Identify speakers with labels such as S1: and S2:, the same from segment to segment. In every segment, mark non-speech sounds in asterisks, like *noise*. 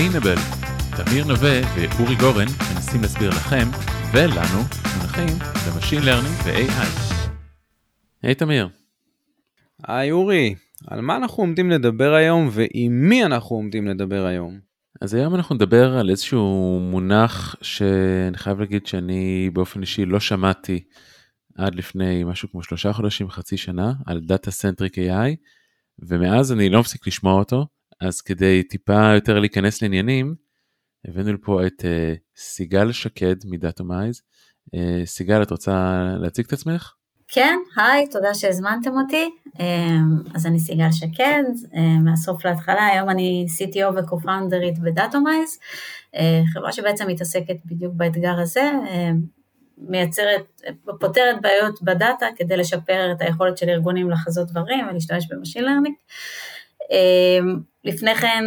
S1: Explainable. תמיר נווה ואורי גורן מנסים להסביר לכם ולנו מונחים ב machine learning ו-AI. היי תמיר.
S2: היי אורי, על מה אנחנו עומדים לדבר היום ועם מי אנחנו עומדים לדבר היום?
S1: אז היום אנחנו נדבר על איזשהו מונח שאני חייב להגיד שאני באופן אישי לא שמעתי עד לפני משהו כמו שלושה חודשים, חצי שנה, על Data Centric AI, ומאז אני לא מפסיק לשמוע אותו, אז כדי טיפה יותר להיכנס לעניינים, הבאנו לפה את uh, סיגל שקד מדאטומייז. Uh, סיגל, את רוצה להציג את עצמך?
S3: כן, היי, תודה שהזמנתם אותי. אז אני סיגל שקד, מהסוף להתחלה, היום אני CTO ו-co-founderית בדאטומייז, חברה שבעצם מתעסקת בדיוק באתגר הזה, מייצרת, פותרת בעיות בדאטה כדי לשפר את היכולת של ארגונים לחזות דברים ולהשתמש ב machine learning. לפני כן,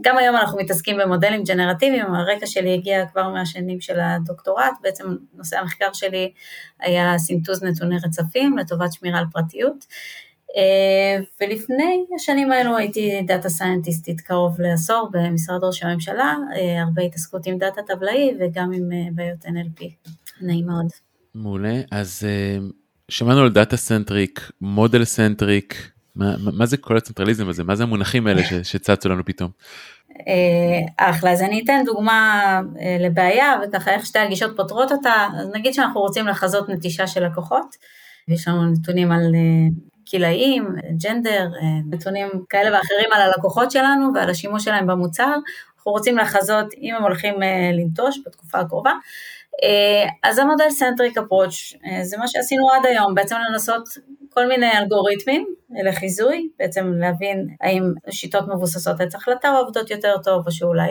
S3: גם היום אנחנו מתעסקים במודלים גנרטיביים, הרקע שלי הגיע כבר מהשנים של הדוקטורט, בעצם נושא המחקר שלי היה סינטוז נתוני רצפים לטובת שמירה על פרטיות. ולפני השנים האלו הייתי data scientistית קרוב לעשור במשרד ראש הממשלה, הרבה התעסקות עם דאטה טבלאי וגם עם בעיות NLP, נעים מאוד.
S1: מעולה, אז שמענו על data centric, model centric, מה, מה זה כל הצנטרליזם הזה? מה זה המונחים האלה *laughs* שצצו לנו פתאום?
S3: אחלה, אז אני אתן דוגמה לבעיה וככה איך שתי הגישות פותרות אותה, אז נגיד שאנחנו רוצים לחזות נטישה של לקוחות, יש לנו נתונים על גילאים, gender, נתונים כאלה ואחרים על הלקוחות שלנו ועל השימוש שלהם במוצר, אנחנו רוצים לחזות אם הם הולכים לנטוש בתקופה הקרובה, אז ה model centric approach זה מה שעשינו עד היום, בעצם לנסות כל מיני אלגוריתמים לחיזוי, בעצם להבין האם שיטות מבוססות עץ החלטה עובדות יותר טוב, או שאולי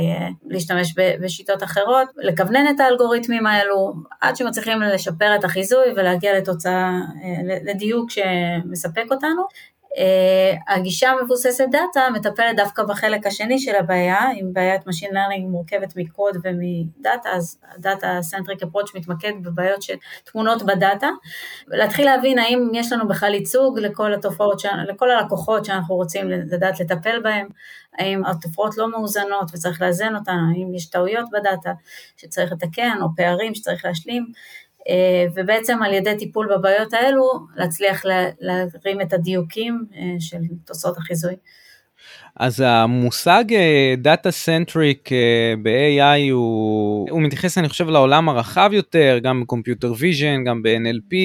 S3: להשתמש בשיטות אחרות, לכוונן את האלגוריתמים האלו, עד שמצליחים לשפר את החיזוי ולהגיע לתוצאה, לדיוק שמספק אותנו. הגישה המבוססת דאטה מטפלת דווקא בחלק השני של הבעיה, אם בעיית Machine Learning מורכבת מקוד ומדאטה, אז ה Data Centric Approach מתמקד בבעיות שטמונות בדאטה, ולהתחיל להבין האם יש לנו בכלל ייצוג לכל התופעות, לכל הלקוחות שאנחנו רוצים לדעת לטפל בהם, האם התופעות לא מאוזנות וצריך לאזן אותן, האם יש טעויות בדאטה שצריך לתקן או פערים שצריך להשלים, ובעצם על ידי טיפול בבעיות האלו, להצליח להרים את הדיוקים של תוצאות החיזוי.
S2: אז המושג data-centric ב-AI הוא, הוא מתייחס אני חושב לעולם הרחב יותר, גם ב computer vision, גם ב-NLP,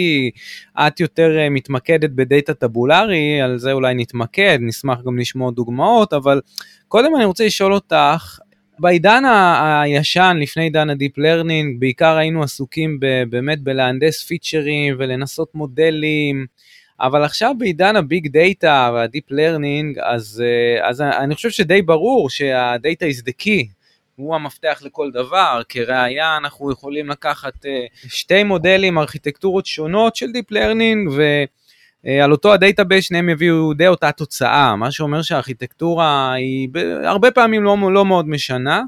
S2: את יותר מתמקדת בדאטה tabular-י, על זה אולי נתמקד, נשמח גם לשמוע דוגמאות, אבל קודם אני רוצה לשאול אותך, בעידן הישן, לפני עידן ה deep learning, בעיקר היינו עסוקים באמת בלהנדס feature-ים ולנסות מודלים, אבל עכשיו בעידן ה big data וה deep learning, אז, אז אני חושב שדי ברור שהדאטה is the key, הוא המפתח לכל דבר, כראיה אנחנו יכולים לקחת שתי מודלים, ארכיטקטורות שונות של deep learning, ו... על אותו ה database שניהם יביאו די אותה תוצאה, מה שאומר שהארכיטקטורה היא הרבה פעמים לא, לא מאוד משנה,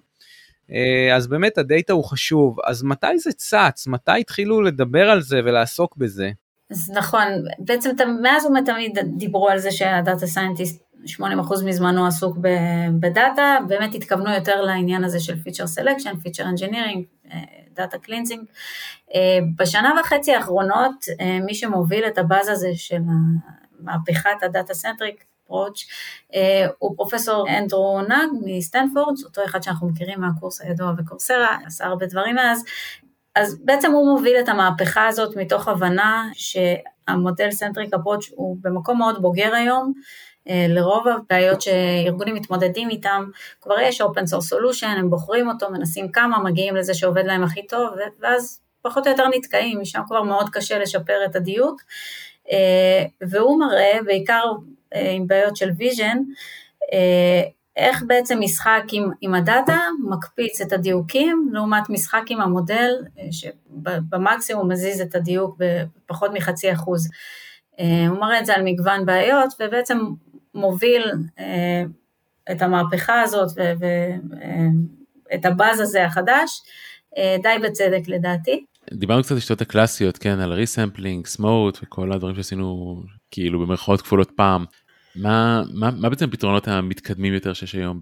S2: אז באמת ה data הוא חשוב, אז מתי זה צץ? מתי התחילו לדבר על זה ולעסוק בזה?
S3: אז נכון, בעצם מאז ומתמיד דיברו על זה שה data scientist 80% מזמנו עסוק בדאטה, באמת התכוונו יותר לעניין הזה של feature selection, feature engineering, data cleansing. בשנה וחצי האחרונות, מי שמוביל את הבאז הזה של מהפכת ה data-centric approach, הוא פרופסור אנדרו נג מסטנפורד, אותו אחד שאנחנו מכירים מהקורס הידוע בקורסרה, עשה הרבה דברים מאז, אז בעצם הוא מוביל את המהפכה הזאת מתוך הבנה שה model-centric approach הוא במקום מאוד בוגר היום, לרוב הבעיות שארגונים מתמודדים איתם, כבר יש open source solution, הם בוחרים אותו, מנסים כמה, מגיעים לזה שעובד להם הכי טוב, ואז פחות או יותר נתקעים, משם כבר מאוד קשה לשפר את הדיוק, והוא מראה, בעיקר עם בעיות של vision, איך בעצם משחק עם, עם הדאטה מקפיץ את הדיוקים, לעומת משחק עם המודל, שבמקסימום מזיז את הדיוק בפחות מחצי אחוז. הוא מראה את זה על מגוון בעיות, ובעצם מוביל אה, את המהפכה הזאת ואת אה, הבאז הזה החדש, אה, די בצדק לדעתי.
S1: דיברנו קצת על שיטות הקלאסיות, כן, על resampling, SMOTE וכל הדברים שעשינו כאילו במרכאות כפולות פעם. מה, מה, מה בעצם הפתרונות המתקדמים יותר שיש היום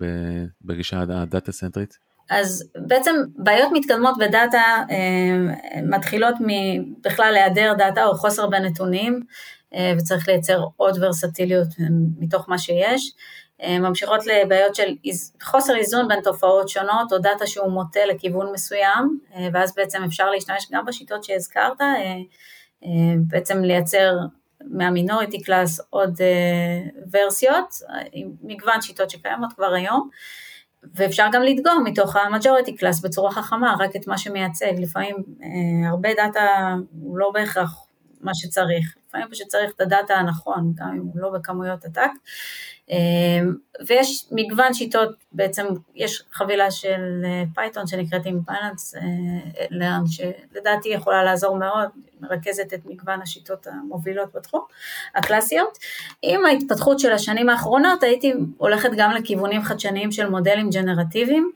S1: בגישה ה data-centric-ית?
S3: אז בעצם בעיות מתקדמות בדאטה אה, מתחילות בכלל היעדר דאטה או חוסר בנתונים, וצריך לייצר עוד ורסטיליות מתוך מה שיש. אה, ממשיכות לבעיות של חוסר איזון בין תופעות שונות או דאטה שהוא מוטה לכיוון מסוים, ואז בעצם אפשר להשתמש גם בשיטות שהזכרת, בעצם לייצר מה minority class עוד ורסיות, עם מגוון שיטות שקיימות כבר היום. ואפשר גם לדגום מתוך ה-majority class בצורה חכמה, רק את מה שמייצג, לפעמים אה, הרבה דאטה הוא לא בהכרח מה שצריך, לפעמים פשוט צריך את הדאטה הנכון, גם אם הוא לא בכמויות עתק. אמ, ויש מגוון שיטות, בעצם יש חבילה של Python אה, שנקראת imbalanced-learn, שלדעתי יכולה לעזור מאוד, מרכזת את מגוון השיטות המובילות בתחום, הקלאסיות. עם ההתפתחות של השנים האחרונות הייתי הולכת גם לכיוונים חדשניים של מודלים generative-יים,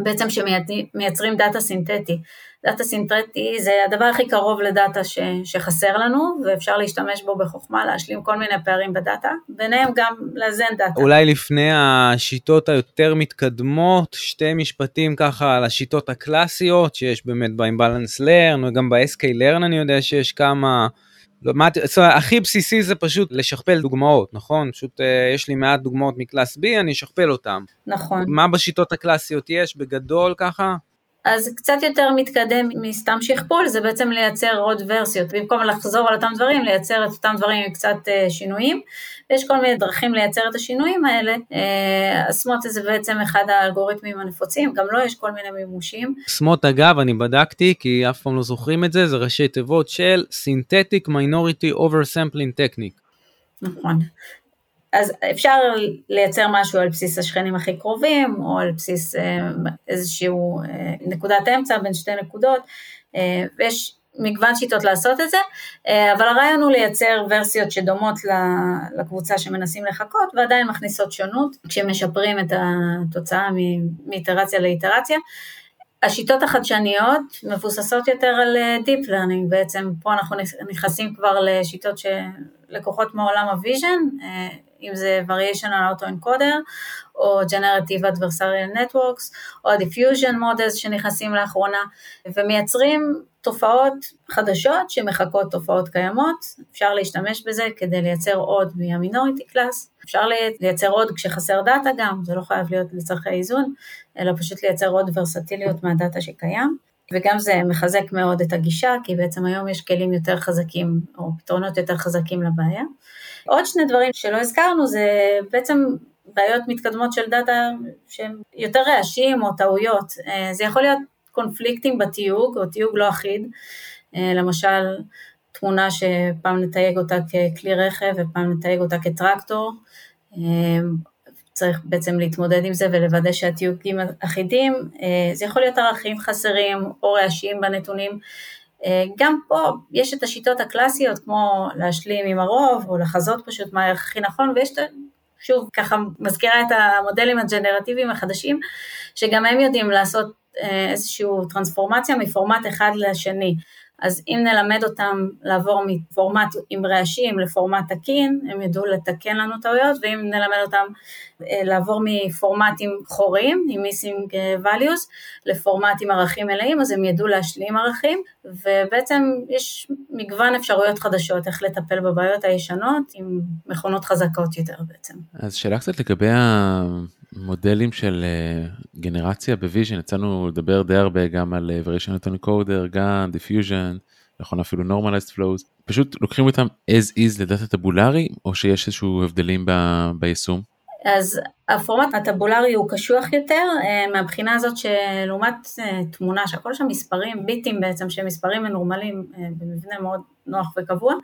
S3: בעצם שמייצרים דאטה סינתטי. דאטה סינתטי זה הדבר הכי קרוב לדאטה ש, שחסר לנו, ואפשר להשתמש בו בחוכמה, להשלים כל מיני פערים בדאטה, ביניהם גם לאזן דאטה.
S2: אולי לפני השיטות היותר מתקדמות, שתי משפטים ככה על השיטות הקלאסיות, שיש באמת ב-imbalance learn, וגם ב-SK learn אני יודע שיש כמה... לא, מה, זאת אומרת, הכי בסיסי זה פשוט לשכפל דוגמאות, נכון? פשוט אה, יש לי מעט דוגמאות מקלאס B, אני אשכפל אותן.
S3: נכון.
S2: מה בשיטות הקלאסיות יש בגדול ככה?
S3: אז קצת יותר מתקדם מסתם שכפול, זה בעצם לייצר עוד ורסיות, במקום לחזור על אותם דברים, לייצר את אותם דברים עם קצת uh, שינויים, ויש כל מיני דרכים לייצר את השינויים האלה, uh, הסמוט זה בעצם אחד האלגוריתמים הנפוצים, גם לו לא יש כל מיני מימושים.
S2: סמוט אגב, אני בדקתי, כי אף פעם לא זוכרים את זה, זה ראשי תיבות של Synthetic Minority Oversampling Technique.
S3: נכון, אז אפשר לייצר משהו על בסיס השכנים הכי קרובים, או על בסיס אה, איזשהו אה, נקודת אמצע בין שתי נקודות, אה, ויש מגוון שיטות לעשות את זה, אבל הרעיון הוא לייצר ורסיות שדומות לקבוצה שמנסים לחקות, ועדיין מכניסות שונות, כשמשפרים את התוצאה מאיטרציה לאיטרציה. השיטות החדשניות מבוססות יותר על Deep Learning, בעצם פה אנחנו נכנסים כבר לשיטות שלקוחות מעולם ה vision, אם זה Variational Autoencoder, או Generative Adversarial Networks, או Diffusion Models שנכנסים לאחרונה, ומייצרים תופעות חדשות שמחקות תופעות קיימות, אפשר להשתמש בזה כדי לייצר עוד מה minority class, אפשר לייצר עוד כשחסר דאטה גם, זה לא חייב להיות לצורכי איזון, אלא פשוט לייצר עוד ורסטיליות מהדאטה שקיים. וגם זה מחזק מאוד את הגישה, כי בעצם היום יש כלים יותר חזקים, או פתרונות יותר חזקים לבעיה. עוד שני דברים שלא הזכרנו זה בעצם בעיות מתקדמות של דאטה שהם יותר רעשים או טעויות. אה, זה יכול להיות קונפליקטים בתיוג או תיוג לא אחיד, אה, למשל תמונה שפעם נתייג אותה ככלי רכב ופעם נתייג אותה כטרקטור. אה, צריך בעצם להתמודד עם זה ולוודא שהתיוגים אחידים, זה יכול להיות ערכים חסרים או רעשים בנתונים, אה, גם פה יש את השיטות הקלאסיות כמו להשלים עם הרוב או לחזות פשוט מה הכי נכון ויש שוב ככה מזכירה את המודלים הג'נרטיביים החדשים שגם הם יודעים לעשות אה, איזושהי טרנספורמציה מפורמט אחד לשני אז אם נלמד אותם לעבור מפורמט עם רעשים לפורמט תקין, הם ידעו לתקן לנו טעויות, ואם נלמד אותם אה, לעבור מפורמט עם חורים, עם missing אה, values, לפורמט עם ערכים מלאים, אז הם ידעו להשלים ערכים, ובעצם יש מגוון אפשרויות חדשות איך לטפל בבעיות הישנות עם מכונות חזקות יותר בעצם.
S1: אז שאלה קצת לגבי המודלים של אה, generation ב vision, יצא לנו לדבר די הרבה גם על Variational Autoencoder, גם Diffusion, נכון אפילו Normalizing Flows, פשוט לוקחים אותם as is לדאטה tabular-י, או שיש איזשהו הבדלים ב, ביישום?
S3: אז הפורמט ה tabular-י הוא קשוח יותר, אה, מהבחינה הזאת שלעומת אה, תמונה שהכל שם מספרים, ביטים בעצם, שהם מספרים מנורמלים במבנה מאוד נוח וקבוע,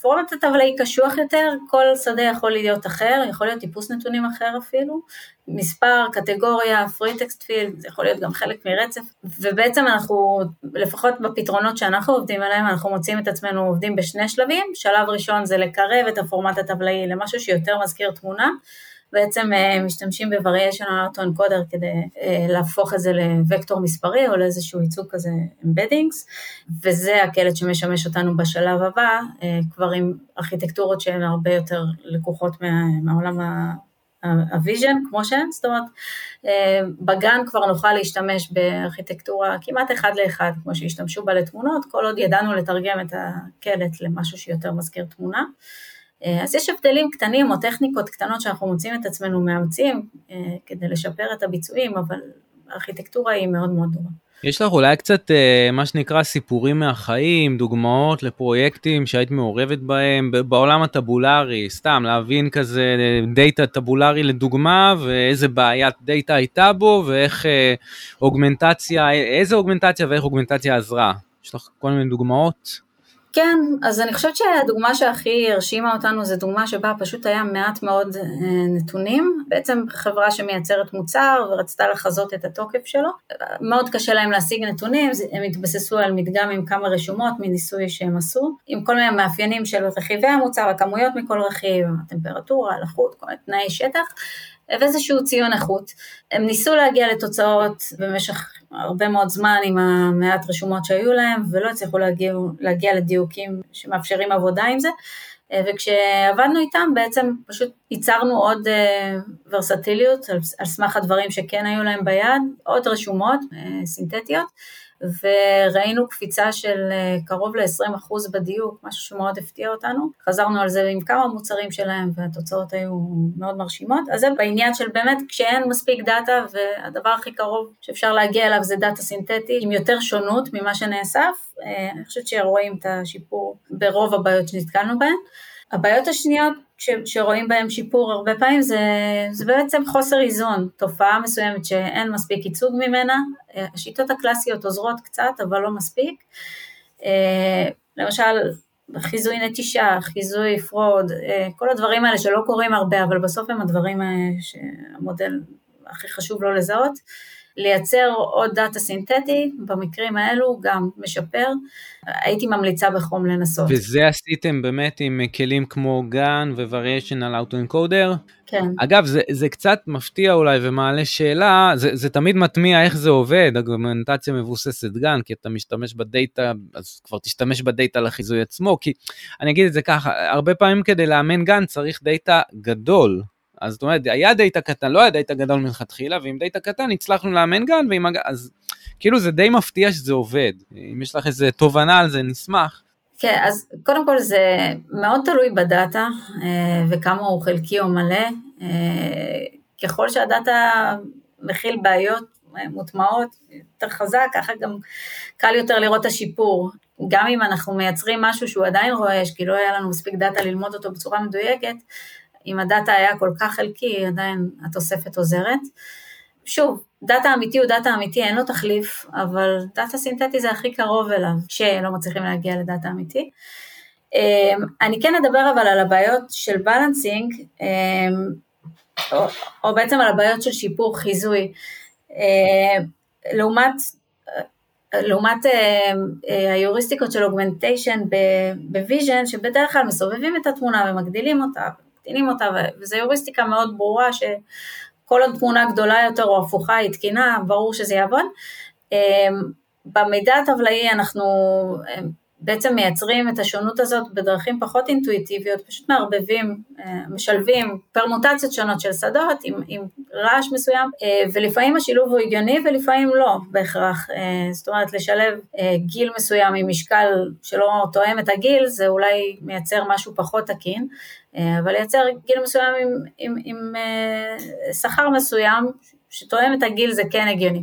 S3: פורמט הטבלאי קשוח יותר, כל שדה יכול להיות אחר, יכול להיות טיפוס נתונים אחר אפילו, מספר, קטגוריה, free text field, זה יכול להיות גם חלק מרצף, ובעצם אנחנו, לפחות בפתרונות שאנחנו עובדים עליהם, אנחנו מוצאים את עצמנו עובדים בשני שלבים, שלב ראשון זה לקרב את הפורמט הטבלאי למשהו שיותר מזכיר תמונה, בעצם משתמשים ב-Variational Autoencoder כדי להפוך את זה לוקטור מספרי או לאיזשהו ייצוג כזה embeddings, וזה הקלט שמשמש אותנו בשלב הבא, כבר עם ארכיטקטורות שהן הרבה יותר לקוחות מהעולם ה vision כמו שהן, זאת אומרת אה, ב GAN כבר נוכל להשתמש בארכיטקטורה כמעט אחד לאחד כמו שהשתמשו בה לתמונות, כל עוד ידענו לתרגם את הקלט למשהו שיותר מזכיר תמונה. אה, אז יש הבדלים קטנים או טכניקות קטנות שאנחנו מוצאים את עצמנו מאמצים אה, כדי לשפר את הביצועים, אבל הארכיטקטורה היא מאוד מאוד דומה.
S2: יש לך אולי קצת אה, מה שנקרא סיפורים מהחיים, דוגמאות לפרויקטים שהיית מעורבת בהם בעולם ה tabular-י, סתם להבין כזה דאטה tabular-י לדוגמה ואיזה בעיית דאטה הייתה בו ואיך אוגמנטציה, איזה אוגמנטציה ואיך אוגמנטציה עזרה. יש לך כל מיני דוגמאות?
S3: כן, אז אני חושבת שהדוגמה שהכי הרשימה אותנו זה דוגמה שבה פשוט היה מעט מאוד אה, נתונים, בעצם חברה שמייצרת מוצר ורצתה לחזות את התוקף שלו, מאוד קשה להם להשיג נתונים, הם התבססו על מדגם עם כמה רשומות מניסוי שהם עשו, עם כל מיני מאפיינים של רכיבי המוצר, הכמויות מכל רכיב, הטמפרטורה, הלחות, כל מיני תנאי שטח, ואיזשהו ציון איכות. הם ניסו להגיע לתוצאות במשך הרבה מאוד זמן עם המעט רשומות שהיו להם, ולא הצליחו להגיע, להגיע לדיוקים שמאפשרים עבודה עם זה. וכשעבדנו איתם בעצם פשוט ייצרנו עוד ורסטיליות על, על סמך הדברים שכן היו להם ביד, עוד רשומות סינתטיות. וראינו קפיצה של אה, קרוב ל-20% בדיוק, משהו שמאוד הפתיע אותנו. חזרנו על זה עם כמה מוצרים שלהם והתוצאות היו מאוד מרשימות. אז זה בעניין של באמת כשאין מספיק דאטה והדבר הכי קרוב שאפשר להגיע אליו זה דאטה סינתטי עם יותר שונות ממה שנאסף. אה, אני חושבת שרואים את השיפור ברוב הבעיות שנתקלנו בהן. הבעיות השניות ש, שרואים בהן שיפור הרבה פעמים זה, זה בעצם חוסר איזון, תופעה מסוימת שאין מספיק ייצוג ממנה, השיטות הקלאסיות עוזרות קצת אבל לא מספיק, אה, למשל חיזוי נטישה, חיזוי fraud, אה, כל הדברים האלה שלא קורים הרבה אבל בסוף הם הדברים שהמודל הכי חשוב לו לזהות, לייצר עוד דאטה סינתטי, במקרים האלו גם משפר, הייתי ממליצה בחום לנסות.
S2: וזה עשיתם באמת עם כלים כמו GAN ו-Variational Autoencoder?
S3: כן.
S2: אגב, זה, זה קצת מפתיע אולי ומעלה שאלה, זה, זה תמיד מתמיה איך זה עובד, אגמנטציה מבוססת GAN, כי אתה משתמש בדאטה, אז כבר תשתמש בדאטה לחיזוי עצמו, כי אני אגיד את זה ככה, הרבה פעמים כדי לאמן GAN צריך דאטה גדול. אז זאת אומרת, היה דאטה קטן, לא היה דאטה גדול מלכתחילה, ועם דאטה קטן הצלחנו לאמן GAN, ועם. אז כאילו זה די מפתיע שזה עובד. אם יש לך איזה תובנה על זה, נשמח.
S3: כן, אז קודם כל זה מאוד תלוי בדאטה, אה, וכמה הוא חלקי או מלא. אה, ככל שהדאטה מכיל בעיות אה, מוטמעות יותר חזק, ככה גם קל יותר לראות את השיפור. גם אם אנחנו מייצרים משהו שהוא עדיין רועש, כי לא היה לנו מספיק דאטה ללמוד אותו בצורה מדויקת, אם הדאטה היה כל כך חלקי, עדיין התוספת עוזרת. שוב, דאטה אמיתי הוא דאטה אמיתי, אין לו תחליף, אבל דאטה סינתטי זה הכי קרוב אליו, כשלא מצליחים להגיע לדאטה אמיתי. אמ, אני כן אדבר אבל על הבעיות של balancing, אמ, או, או בעצם על הבעיות של שיפור חיזוי. אמ, לעומת, לעומת היוריסטיקות של augmentation ב vision, שבדרך כלל מסובבים את התמונה ומגדילים אותה, מקטינים אותה, וזו יוריסטיקה מאוד ברורה שכל עוד תמונה גדולה יותר או הפוכה היא תקינה, ברור שזה יעבוד. אמ, במידע הטבלאי אנחנו בעצם מייצרים את השונות הזאת בדרכים פחות אינטואיטיביות, פשוט מערבבים, אה, משלבים פרמוטציות שונות של שדות עם, עם רעש מסוים, אה, ולפעמים השילוב הוא הגיוני ולפעמים לא בהכרח. אה, זאת אומרת, לשלב גיל מסוים עם משקל שלא תואם את הגיל, זה אולי מייצר משהו פחות תקין, אבל לייצר גיל מסוים עם, עם, עם שכר מסוים שתואם את הגיל זה כן הגיוני.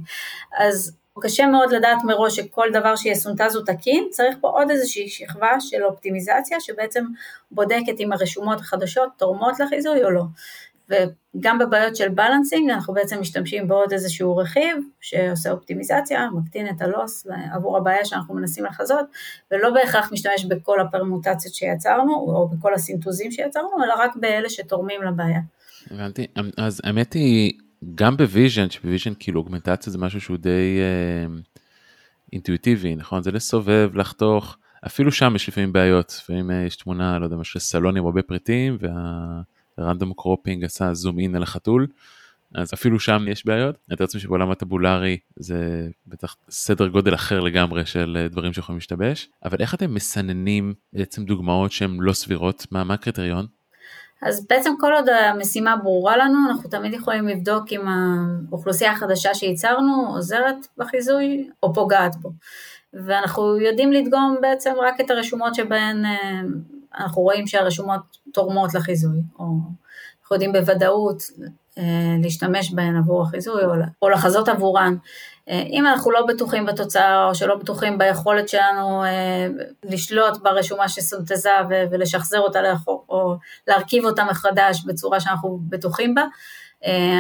S3: אז קשה מאוד לדעת מראש שכל דבר שיסונטז הוא תקין, צריך פה עוד איזושהי שכבה של אופטימיזציה שבעצם בודקת אם הרשומות החדשות תורמות לחיזוי או לא. וגם בבעיות של בלנסינג אנחנו בעצם משתמשים בעוד איזשהו רכיב שעושה אופטימיזציה, מקטין את הלוס עבור הבעיה שאנחנו מנסים לחזות, ולא בהכרח משתמש בכל הפרמוטציות שיצרנו, או בכל הסינטוזים שיצרנו, אלא רק באלה שתורמים לבעיה.
S1: הבנתי, אז האמת היא, גם ב vision, שב vision כאילו אוגמנטציה זה משהו שהוא די אה, אינטואיטיבי, נכון? זה לסובב, לחתוך, אפילו שם יש לפעמים בעיות, לפעמים אה, יש תמונה, לא יודע של סלון עם הרבה פריטים, random cropping עשה zoom in על החתול, אז אפילו שם יש בעיות. אני מתאר לעצמי שבעולם הטבולרי זה בטח סדר גודל אחר לגמרי של אה, דברים שיכולים להשתבש, אבל איך אתם מסננים בעצם דוגמאות שהן לא סבירות? מה, מה הקריטריון?
S3: אז בעצם כל עוד המשימה ברורה לנו, אנחנו תמיד יכולים לבדוק אם האוכלוסייה החדשה שייצרנו עוזרת בחיזוי או פוגעת בו. ואנחנו יודעים לדגום בעצם רק את הרשומות שבהן אה, אנחנו רואים שהרשומות תורמות לחיזוי, או אנחנו יודעים בוודאות אה, להשתמש בהן עבור החיזוי או, לחזות עבורן. אה, אם אנחנו לא בטוחים בתוצאה או שלא בטוחים ביכולת שלנו אה, לשלוט ברשומה שסונטזה ולשחזר אותה לאחור או להרכיב אותה מחדש בצורה שאנחנו בטוחים בה,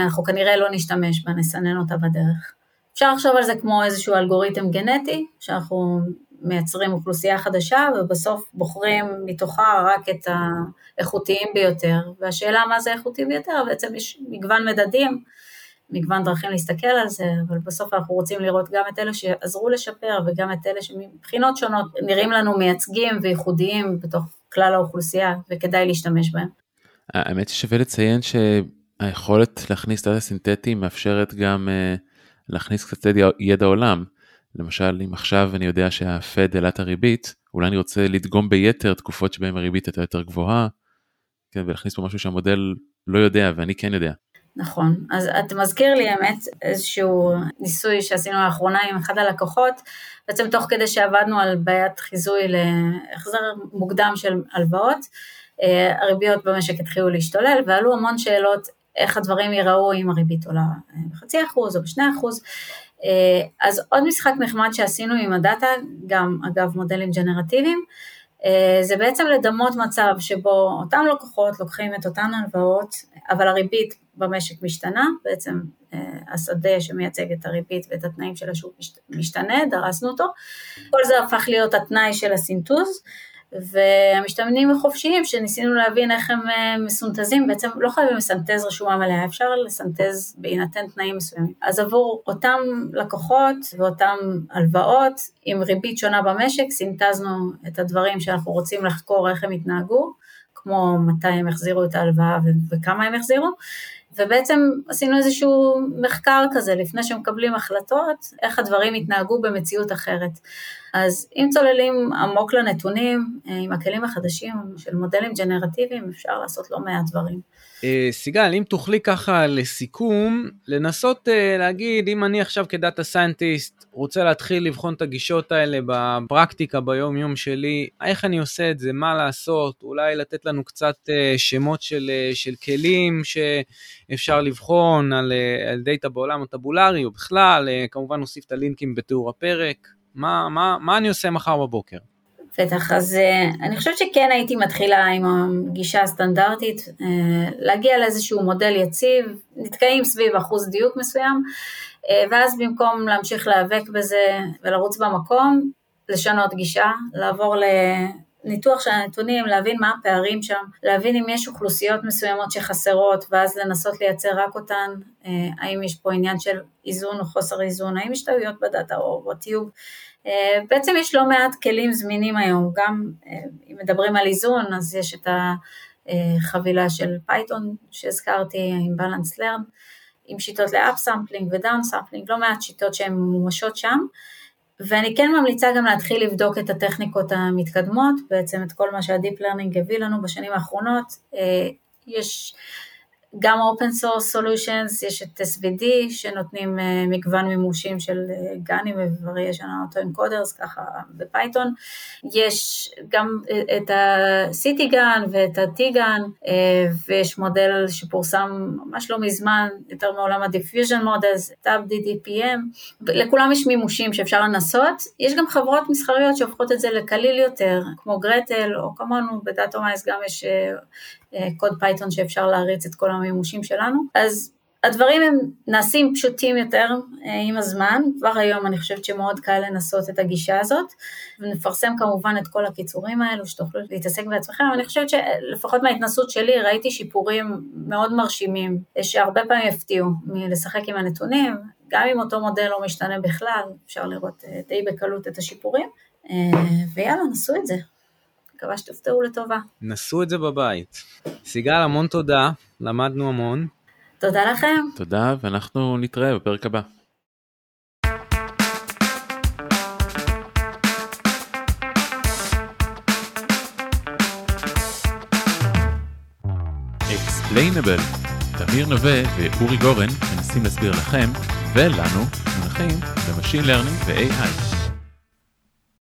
S3: אנחנו כנראה לא נשתמש בה, נסנן אותה בדרך. אפשר לחשוב על זה כמו איזשהו אלגוריתם גנטי, שאנחנו מייצרים אוכלוסייה חדשה ובסוף בוחרים מתוכה רק את האיכותיים ביותר, והשאלה מה זה איכותי ביותר, בעצם יש מגוון מדדים, מגוון דרכים להסתכל על זה, אבל בסוף אנחנו רוצים לראות גם את אלה שעזרו לשפר וגם את אלה שמבחינות שונות נראים לנו מייצגים וייחודיים בתוך כלל האוכלוסייה וכדאי להשתמש בהם.
S1: האמת ששווה לציין שהיכולת להכניס דאטה סינתטי מאפשרת גם uh, להכניס קצת ידע עולם. למשל, אם עכשיו אני יודע שהפד העלה את הריבית, אולי אני רוצה לדגום ביתר תקופות שבהן הריבית הייתה יותר גבוהה, כן, ולהכניס פה משהו שהמודל לא יודע ואני כן יודע.
S3: נכון, אז אתה מזכיר לי האמת איזשהו ניסוי שעשינו לאחרונה עם אחד הלקוחות, בעצם תוך כדי שעבדנו על בעיית חיזוי להחזר מוקדם של הלוואות, אה, הריביות במשק התחילו להשתולל ועלו המון שאלות איך הדברים ייראו אם הריבית עולה בחצי אחוז או בשני אחוז, אה, אז עוד משחק נחמד שעשינו עם הדאטה, גם אגב מודלים ג'נרטיביים, אה, זה בעצם לדמות מצב שבו אותם לקוחות לוקחים את אותן הלוואות, אבל הריבית במשק משתנה, בעצם אה, השדה שמייצג את הריבית ואת התנאים של השוק משתנה, דרסנו אותו, כל זה הפך להיות התנאי של הסינטוז, והמשתמנים החופשיים שניסינו להבין איך הם אה, מסונתזים, בעצם לא חייבים לסנטז רשומה מלאה, אפשר לסנטז בהינתן תנאים מסוימים. אז עבור אותם לקוחות ואותם הלוואות עם ריבית שונה במשק, סינטזנו את הדברים שאנחנו רוצים לחקור איך הם התנהגו, כמו מתי הם החזירו את ההלוואה וכמה הם החזירו, ובעצם עשינו איזשהו מחקר כזה לפני שמקבלים החלטות, איך הדברים התנהגו במציאות אחרת. אז אם צוללים עמוק לנתונים, אה, עם הכלים החדשים של מודלים ג'נרטיביים, אפשר לעשות לא מעט דברים.
S2: אה, סיגל, אם תוכלי ככה לסיכום, לנסות אה, להגיד, אם אני עכשיו כדאטה סיינטיסט רוצה להתחיל לבחון את הגישות האלה בפרקטיקה ביום יום שלי, איך אני עושה את זה, מה לעשות, אולי לתת לנו קצת שמות של, של כלים שאפשר לבחון על, על דאטה בעולם הטבולרי או בכלל, כמובן נוסיף את הלינקים בתיאור הפרק. מה, מה, מה אני עושה מחר בבוקר?
S3: בטח, אז uh, אני חושבת שכן הייתי מתחילה עם הגישה הסטנדרטית, uh, להגיע לאיזשהו מודל יציב, נתקעים סביב אחוז דיוק מסוים, uh, ואז במקום להמשיך להיאבק בזה ולרוץ במקום, לשנות גישה, לעבור לניתוח של הנתונים, להבין מה הפערים שם, להבין אם יש אוכלוסיות מסוימות שחסרות, ואז לנסות לייצר רק אותן, האם יש פה עניין של איזון או חוסר איזון, האם יש טעויות בדאטה או בטיוב. אה, בעצם יש לא מעט כלים זמינים היום, גם אה, אם מדברים על איזון, אז יש את החבילה של פייתון שהזכרתי, Imbalanced Learn, עם שיטות ל up sampling ו down sampling, לא מעט שיטות שהן ממומשות שם, ואני כן ממליצה גם להתחיל לבדוק את הטכניקות המתקדמות, בעצם את כל מה שה deep learning הביא לנו בשנים האחרונות, אה, יש גם open source solutions, יש את SDV שנותנים uh, מגוון מימושים של גאנים ו-variational auto-encoders ככה בפייתון, יש גם uh, את ה-CTGAN ואת ה-TGAN uh, ויש מודל שפורסם ממש לא מזמן, יותר מעולם ה-diffusion models, TabDDPM, לכולם יש מימושים שאפשר לנסות, יש גם חברות מסחריות שהופכות את זה לקליל יותר, כמו Gretel או כמונו ב Datomize גם יש אה, קוד פייתון שאפשר להריץ את כל המימושים שלנו. אז הדברים הם נעשים פשוטים יותר אה, עם הזמן, כבר היום אני חושבת שמאוד קל לנסות את הגישה הזאת, ונפרסם כמובן את כל הקישורים האלו שתוכלו להתעסק בעצמכם, אני חושבת שלפחות מההתנסות שלי ראיתי שיפורים מאוד מרשימים, שהרבה פעמים יפתיעו מלשחק עם הנתונים, גם אם אותו מודל לא משתנה בכלל, אפשר לראות אה, די בקלות את השיפורים, ויאללה, נסו את זה. מקווה שתופתעו לטובה.
S2: נסו את זה בבית. סיגל, המון תודה, למדנו המון.
S3: תודה לכם.
S1: תודה, ואנחנו נתראה בפרק הבא. Explainable, תמיר נווה ואורי גורן מנסים להסביר לכם ולנו מונחים ב machine learning ו-AI.